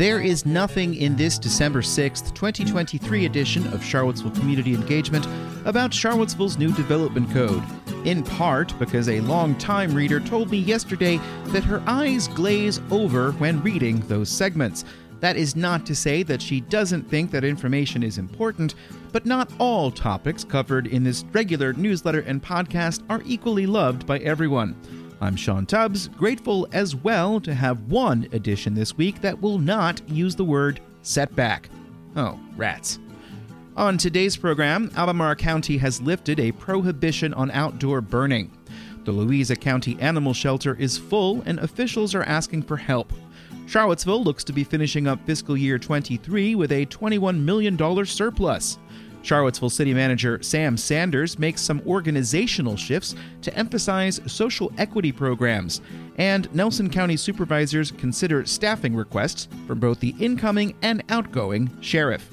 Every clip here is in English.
There is nothing in this December 6th, 2023 edition of Charlottesville Community Engagement about Charlottesville's new development code. In part because a long-time reader told me yesterday that her eyes glaze over when reading those segments. That is not to say that she doesn't think that information is important, but not all topics covered in this regular newsletter and podcast are equally loved by everyone. I'm Sean Tubbs, grateful as well to have one edition this week that will not use the word setback. Oh, rats. On today's program, Albemarle County has lifted a prohibition on outdoor burning. The Louisa County Animal Shelter is full and officials are asking for help. Charlottesville looks to be finishing up fiscal year 23 with a $21 million surplus. Charlottesville City Manager Sam Sanders makes some organizational shifts to emphasize social equity programs, and Nelson County supervisors consider staffing requests from both the incoming and outgoing sheriff.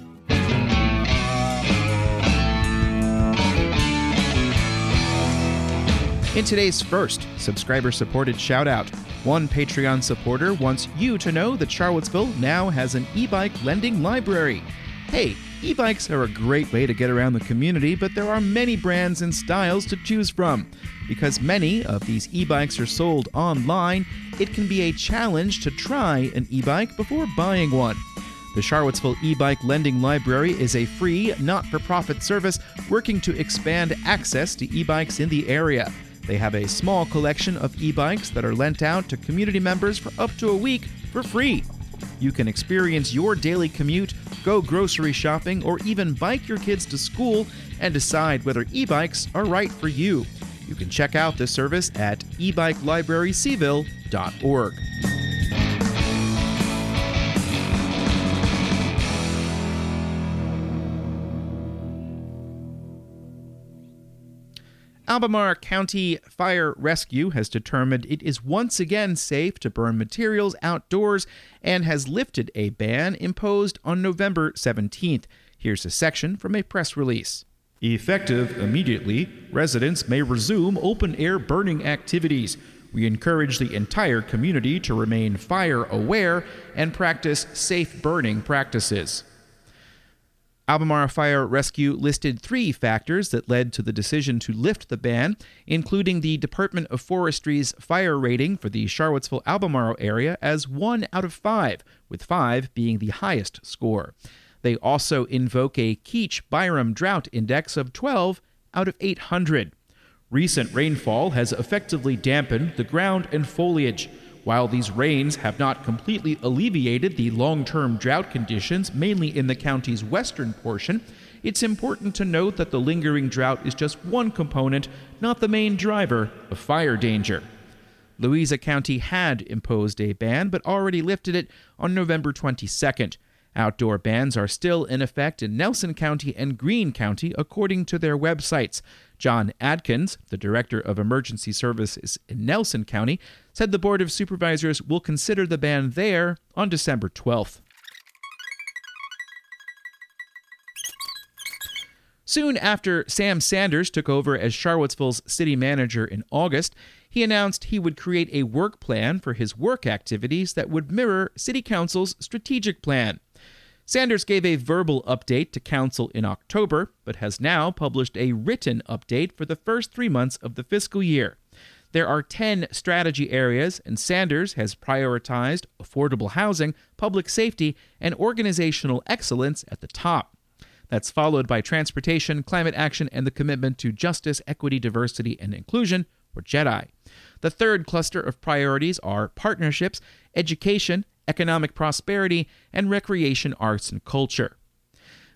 In today's first subscriber supported shoutout, one Patreon supporter wants you to know that Charlottesville now has an e bike lending library. Hey, e bikes are a great way to get around the community, but there are many brands and styles to choose from. Because many of these e bikes are sold online, it can be a challenge to try an e bike before buying one. The Charlottesville e bike lending library is a free, not for profit service working to expand access to e bikes in the area. They have a small collection of e bikes that are lent out to community members for up to a week for free. You can experience your daily commute, go grocery shopping, or even bike your kids to school and decide whether e bikes are right for you. You can check out this service at ebikelibraryseville.org. Albemarle County Fire Rescue has determined it is once again safe to burn materials outdoors and has lifted a ban imposed on November 17th. Here's a section from a press release. Effective immediately, residents may resume open air burning activities. We encourage the entire community to remain fire aware and practice safe burning practices. Albemarle Fire Rescue listed three factors that led to the decision to lift the ban, including the Department of Forestry's fire rating for the Charlottesville Albemarle area as 1 out of 5, with 5 being the highest score. They also invoke a Keetch Byram Drought Index of 12 out of 800. Recent rainfall has effectively dampened the ground and foliage. While these rains have not completely alleviated the long term drought conditions, mainly in the county's western portion, it's important to note that the lingering drought is just one component, not the main driver of fire danger. Louisa County had imposed a ban, but already lifted it on November 22nd. Outdoor bans are still in effect in Nelson County and Greene County, according to their websites. John Adkins, the Director of Emergency Services in Nelson County, said the Board of Supervisors will consider the ban there on December 12th. Soon after Sam Sanders took over as Charlottesville's city manager in August, he announced he would create a work plan for his work activities that would mirror City Council's strategic plan. Sanders gave a verbal update to Council in October, but has now published a written update for the first three months of the fiscal year. There are 10 strategy areas, and Sanders has prioritized affordable housing, public safety, and organizational excellence at the top. That's followed by transportation, climate action, and the commitment to justice, equity, diversity, and inclusion, or JEDI. The third cluster of priorities are partnerships, education, economic prosperity, and recreation, arts, and culture.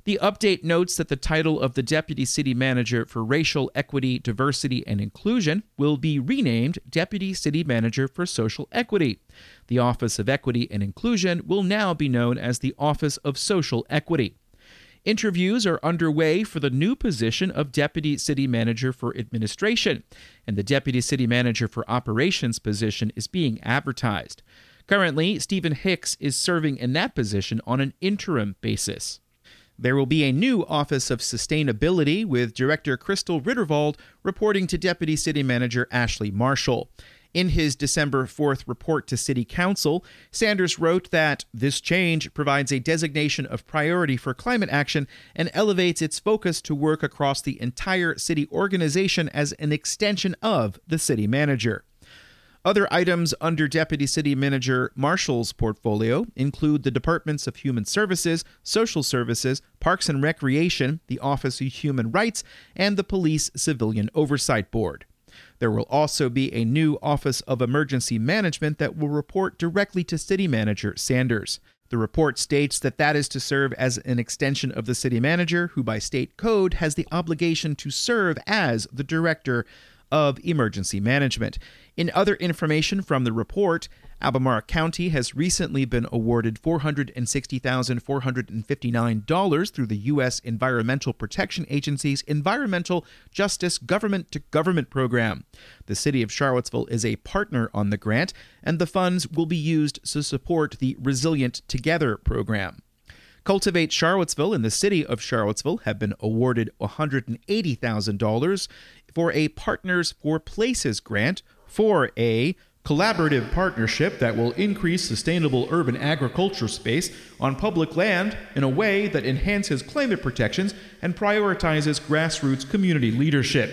The update notes that the title of the Deputy City Manager for Racial Equity, Diversity, and Inclusion will be renamed Deputy City Manager for Social Equity. The Office of Equity and Inclusion will now be known as the Office of Social Equity. Interviews are underway for the new position of Deputy City Manager for Administration, and the Deputy City Manager for Operations position is being advertised. Currently, Stephen Hicks is serving in that position on an interim basis. There will be a new Office of Sustainability with Director Kristel Riddervold reporting to Deputy City Manager Ashley Marshall. In his December 4th report to City Council, Sanders wrote that this change provides a designation of priority for climate action and elevates its focus to work across the entire city organization as an extension of the city manager. Other items under Deputy City Manager Marshall's portfolio include the Departments of Human Services, Social Services, Parks and Recreation, the Office of Human Rights, and the Police Civilian Oversight Board. There will also be a new Office of Emergency Management that will report directly to City Manager Sanders. The report states that that is to serve as an extension of the city manager, who by state code has the obligation to serve as the director of emergency management. In other information from the report, Albemarle County has recently been awarded $460,459 through the U.S. Environmental Protection Agency's Environmental Justice Government to Government program. The City of Charlottesville is a partner on the grant, and the funds will be used to support the Resilient Together program. Cultivate Charlottesville and the City of Charlottesville have been awarded $180,000 for a Partners for Places grant for a collaborative partnership that will increase sustainable urban agriculture space on public land in a way that enhances climate protections and prioritizes grassroots community leadership.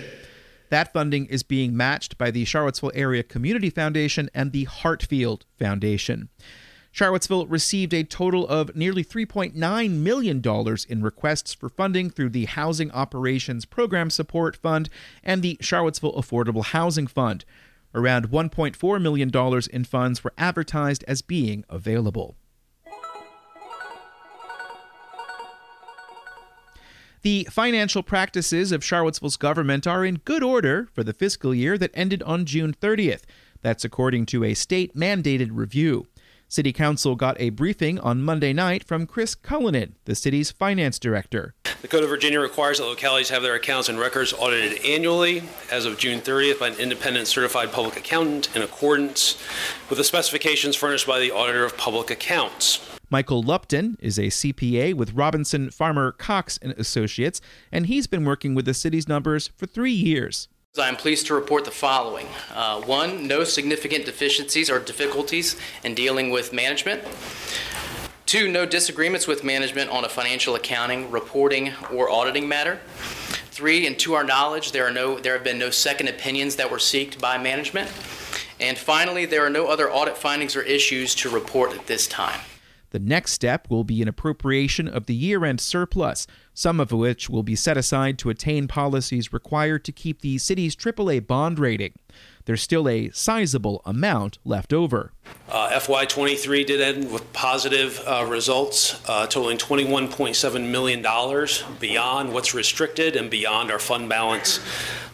That funding is being matched by the Charlottesville Area Community Foundation and the Hartfield Foundation. Charlottesville received a total of nearly $3.9 million in requests for funding through the Housing Operations Program Support Fund and the Charlottesville Affordable Housing Fund. Around $1.4 million in funds were advertised as being available. The financial practices of Charlottesville's government are in good order for the fiscal year that ended on June 30th. That's according to a state mandated review. City Council got a briefing on Monday night from Chris Cullinan, the city's finance director. The Code of Virginia requires that localities have their accounts and records audited annually as of June 30th by an independent certified public accountant in accordance with the specifications furnished by the Auditor of Public Accounts. Michael Lupton is a CPA with Robinson Farmer Cox and Associates, and he's been working with the city's numbers for three years. I am pleased to report the following. Uh, one, no significant deficiencies or difficulties in dealing with management. Two, no disagreements with management on a financial accounting, reporting, or auditing matter. Three, and to our knowledge, there, are no, there have been no second opinions that were sought by management. And finally, there are no other audit findings or issues to report at this time. The next step will be an appropriation of the year end surplus, some of which will be set aside to attain policies required to keep the city's AAA bond rating. There's still a sizable amount left over. Uh, FY23 did end with positive uh, results, uh, totaling $21.7 million beyond what's restricted and beyond our fund balance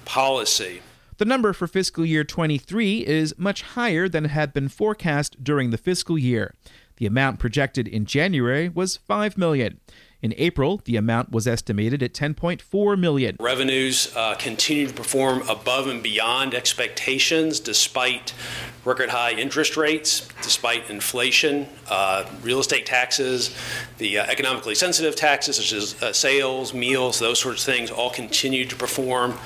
policy. The number for fiscal year 23 is much higher than had been forecast during the fiscal year. The amount projected in January was 5 million. In April, the amount was estimated at 10.4 million. Revenues uh, continue to perform above and beyond expectations despite record high interest rates, despite inflation, uh, real estate taxes, the uh, economically sensitive taxes such as uh, sales, meals, those sorts of things all continue to perform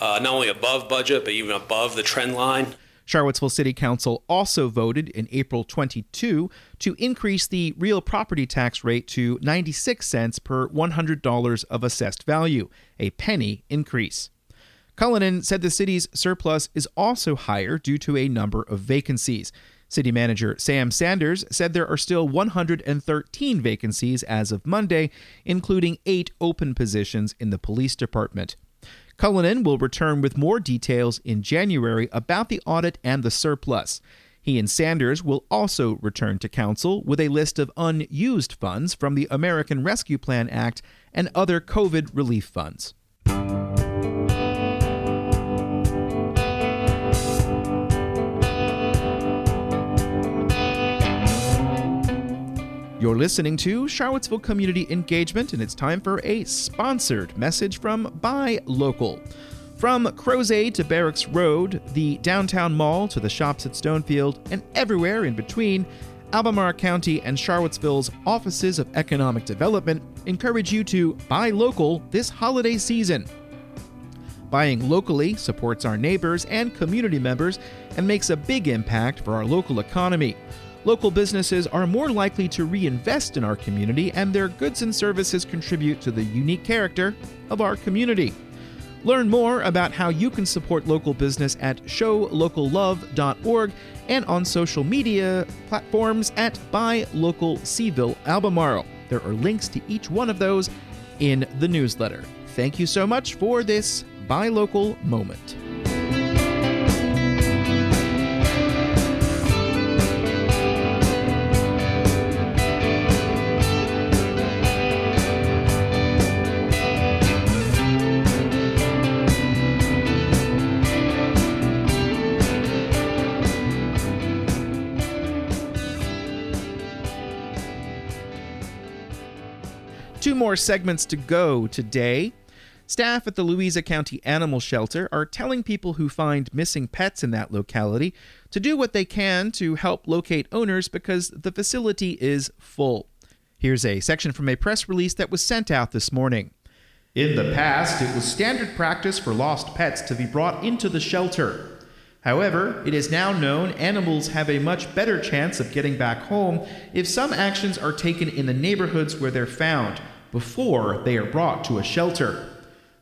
uh, not only above budget but even above the trend line. Charlottesville City Council also voted in April 22 to increase the real property tax rate to 96 cents per $100 of assessed value, a penny increase. Cullinan said the city's surplus is also higher due to a number of vacancies. City Manager Sam Sanders said there are still 113 vacancies as of Monday, including eight open positions in the police department. Cullinan will return with more details in January about the audit and the surplus. He and Sanders will also return to Council with a list of unused funds from the American Rescue Plan Act and other COVID relief funds. You're listening to Charlottesville Community Engagement, and it's time for a sponsored message from Buy Local. From Crozet to Barracks Road, the downtown mall to the shops at Stonefield, and everywhere in between, Albemarle County and Charlottesville's Offices of Economic Development encourage you to buy local this holiday season. Buying locally supports our neighbors and community members and makes a big impact for our local economy. Local businesses are more likely to reinvest in our community, and their goods and services contribute to the unique character of our community. Learn more about how you can support local business at showlocallove.org and on social media platforms at Buy Local Albemarle. There are links to each one of those in the newsletter. Thank you so much for this Buy Local moment. More segments to go today. Staff at the Louisa County Animal Shelter are telling people who find missing pets in that locality to do what they can to help locate owners because the facility is full. Here's a section from a press release that was sent out this morning. In the past, it was standard practice for lost pets to be brought into the shelter. However, it is now known animals have a much better chance of getting back home if some actions are taken in the neighborhoods where they're found before they are brought to a shelter.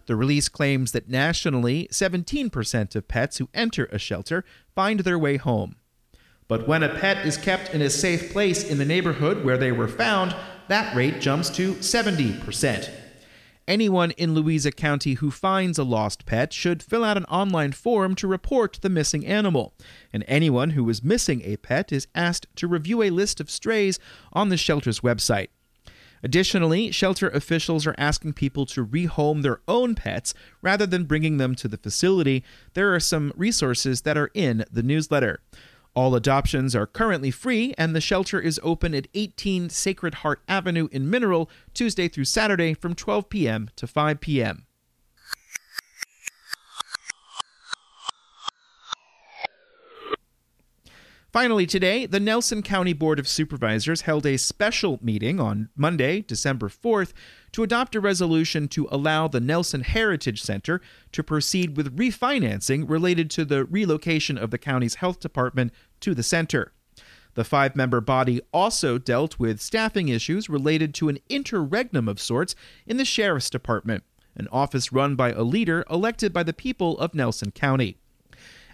The release claims that nationally, 17% of pets who enter a shelter find their way home. But when a pet is kept in a safe place in the neighborhood where they were found, that rate jumps to 70%. Anyone in Louisa County who finds a lost pet should fill out an online form to report the missing animal, and anyone who is missing a pet is asked to review a list of strays on the shelter's website. Additionally, shelter officials are asking people to rehome their own pets rather than bringing them to the facility. There are some resources that are in the newsletter. All adoptions are currently free, and the shelter is open at 18 Sacred Heart Avenue in Mineral, Tuesday through Saturday from 12 p.m. to 5 p.m. Finally, today, the Nelson County Board of Supervisors held a special meeting on Monday, December 4th, to adopt a resolution to allow the Nelson Heritage Center to proceed with refinancing related to the relocation of the county's health department to the center. The five member body also dealt with staffing issues related to an interregnum of sorts in the Sheriff's Department, an office run by a leader elected by the people of Nelson County.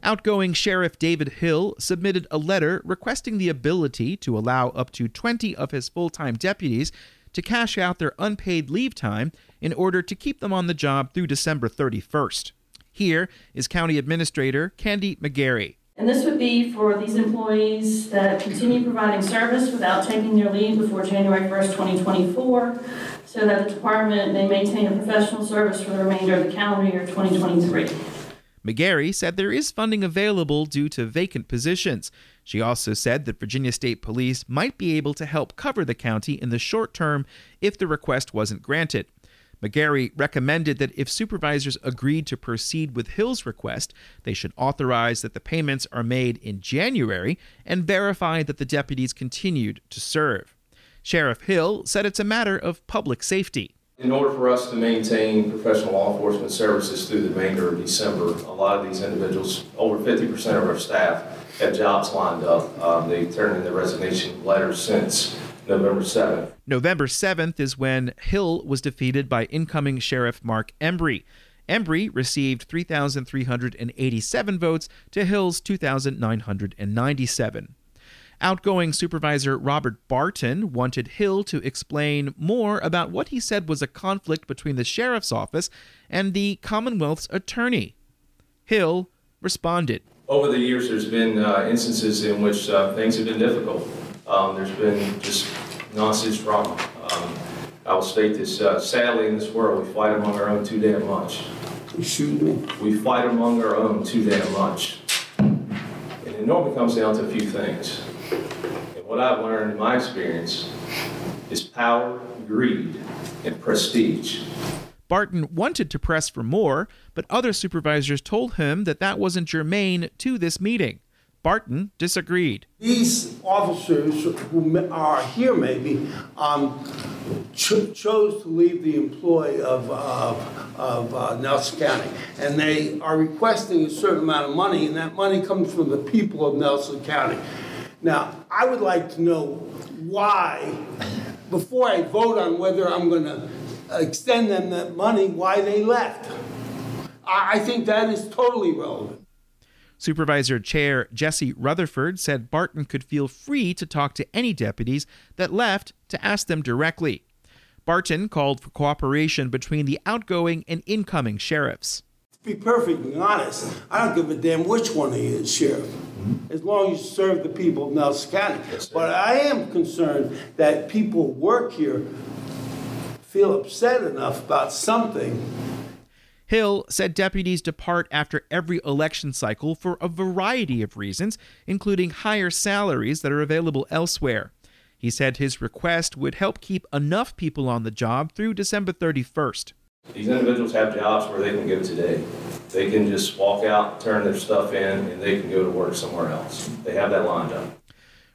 Outgoing Sheriff David Hill submitted a letter requesting the ability to allow up to 20 of his full time deputies to cash out their unpaid leave time in order to keep them on the job through December 31st. Here is County Administrator Candy McGarry. And this would be for these employees that continue providing service without taking their leave before January 1st, 2024, so that the department may maintain a professional service for the remainder of the calendar year 2023. McGarry said there is funding available due to vacant positions. She also said that Virginia State Police might be able to help cover the county in the short term if the request wasn't granted. McGarry recommended that if supervisors agreed to proceed with Hill's request, they should authorize that the payments are made in January and verify that the deputies continued to serve. Sheriff Hill said it's a matter of public safety. In order for us to maintain professional law enforcement services through the remainder of December, a lot of these individuals, over 50% of our staff, have jobs lined up. Um, they've turned in their resignation letters since November 7th. November 7th is when Hill was defeated by incoming Sheriff Mark Embry. Embry received 3,387 votes to Hill's 2,997. Outgoing Supervisor Robert Barton wanted Hill to explain more about what he said was a conflict between the sheriff's office and the Commonwealth's attorney. Hill responded. Over the years, there's been uh, instances in which uh, things have been difficult. Um, there's been just nonsense drama. Um, I will state this uh, sadly, in this world, we fight among our own too damn much. Excuse me? We fight among our own too damn much. And it normally comes down to a few things what I've learned in my experience is power, greed, and prestige. Barton wanted to press for more, but other supervisors told him that that wasn't germane to this meeting. Barton disagreed. These officers who are here maybe um, ch- chose to leave the employ of, uh, of uh, Nelson County. And they are requesting a certain amount of money, and that money comes from the people of Nelson County. Now, I would like to know why, before I vote on whether I'm going to extend them that money, why they left. I, think that is totally relevant. Supervisor Chair Jesse Rutherford said Barton could feel free to talk to any deputies that left to ask them directly. Barton called for cooperation between the outgoing and incoming sheriffs. To be perfectly honest, I don't give a damn which one he is, Sheriff, mm-hmm. as long as you serve the people of Nelson County. but I am concerned that people who work here feel upset enough about something Hill said deputies depart after every election cycle for a variety of reasons, including higher salaries that are available elsewhere. He said his request would help keep enough people on the job through December 31st. These individuals have jobs where they can go today. They can just walk out, turn their stuff in, and they can go to work somewhere else. They have that lined up.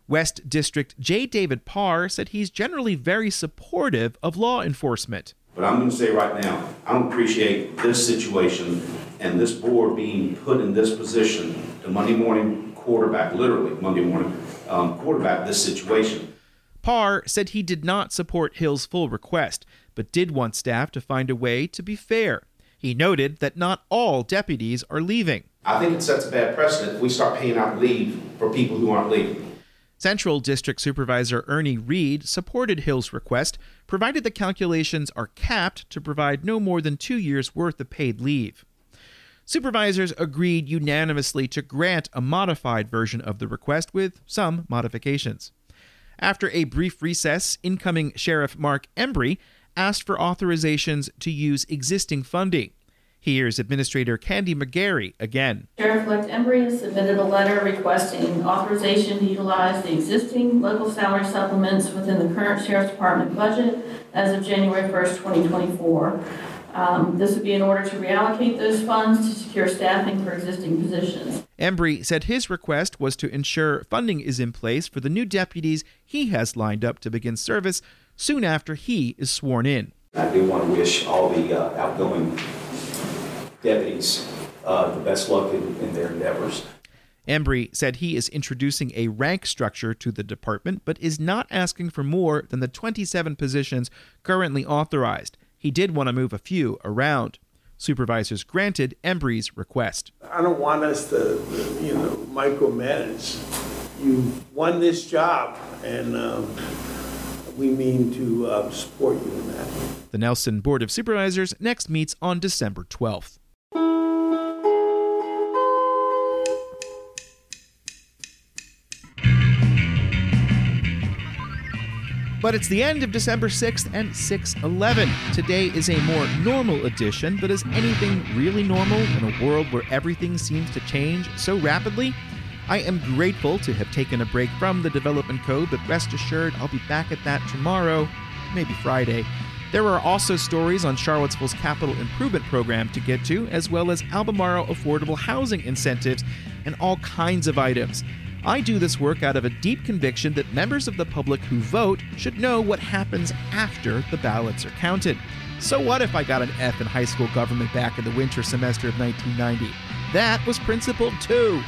West District J. David Parr said he's generally very supportive of law enforcement. But I'm going to say right now, I don't appreciate this situation and this board being put in this position to Monday morning quarterback, literally Monday morning um, quarterback this situation. Parr said he did not support Hill's full request, but did want staff to find a way to be fair. He noted that not all deputies are leaving. I think it sets a bad precedent if we start paying out leave for people who aren't leaving. Central District Supervisor Ernie Reed supported Hill's request, provided the calculations are capped to provide no more than two years' worth of paid leave. Supervisors agreed unanimously to grant a modified version of the request with some modifications. After a brief recess, incoming Sheriff Mark Embry asked for authorizations to use existing funding. Here's Administrator Candy McGarry again. Sheriff-elect Embry has submitted a letter requesting authorization to utilize the existing local salary supplements within the current Sheriff's Department budget as of January 1st, 2024. Um, this would be in order to reallocate those funds to secure staffing for existing positions. Embry said his request was to ensure funding is in place for the new deputies he has lined up to begin service soon after he is sworn in. I do want to wish all the uh, outgoing deputies uh, the best luck in, in their endeavors. Embry said he is introducing a rank structure to the department, but is not asking for more than the 27 positions currently authorized. He did want to move a few around. Supervisors granted Embry's request. I don't want us to, you know, micromanage. You won this job, and um, we mean to uh, support you in that. The Nelson Board of Supervisors next meets on December 12th. But it's the end of December 6th and 611. Today is a more normal edition, but is anything really normal in a world where everything seems to change so rapidly? I am grateful to have taken a break from the development code, but rest assured I'll be back at that tomorrow, maybe Friday. There are also stories on Charlottesville's capital improvement program to get to, as well as Albemarle affordable housing incentives and all kinds of items. I do this work out of a deep conviction that members of the public who vote should know what happens after the ballots are counted. So, what if I got an F in high school government back in the winter semester of 1990? That was principled too.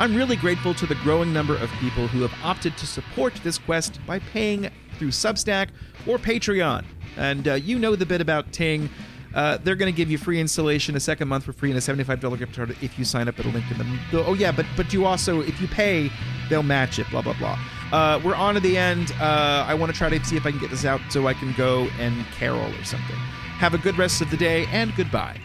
I'm really grateful to the growing number of people who have opted to support this quest by paying through Substack or Patreon. And uh, you know the bit about Ting. Uh, they're going to give you free installation, a second month for free, and a $75 gift card if you sign up at a link in the. Oh yeah, but but you also if you pay, they'll match it. Blah blah blah. Uh, we're on to the end. Uh, I want to try to see if I can get this out so I can go and carol or something. Have a good rest of the day and goodbye.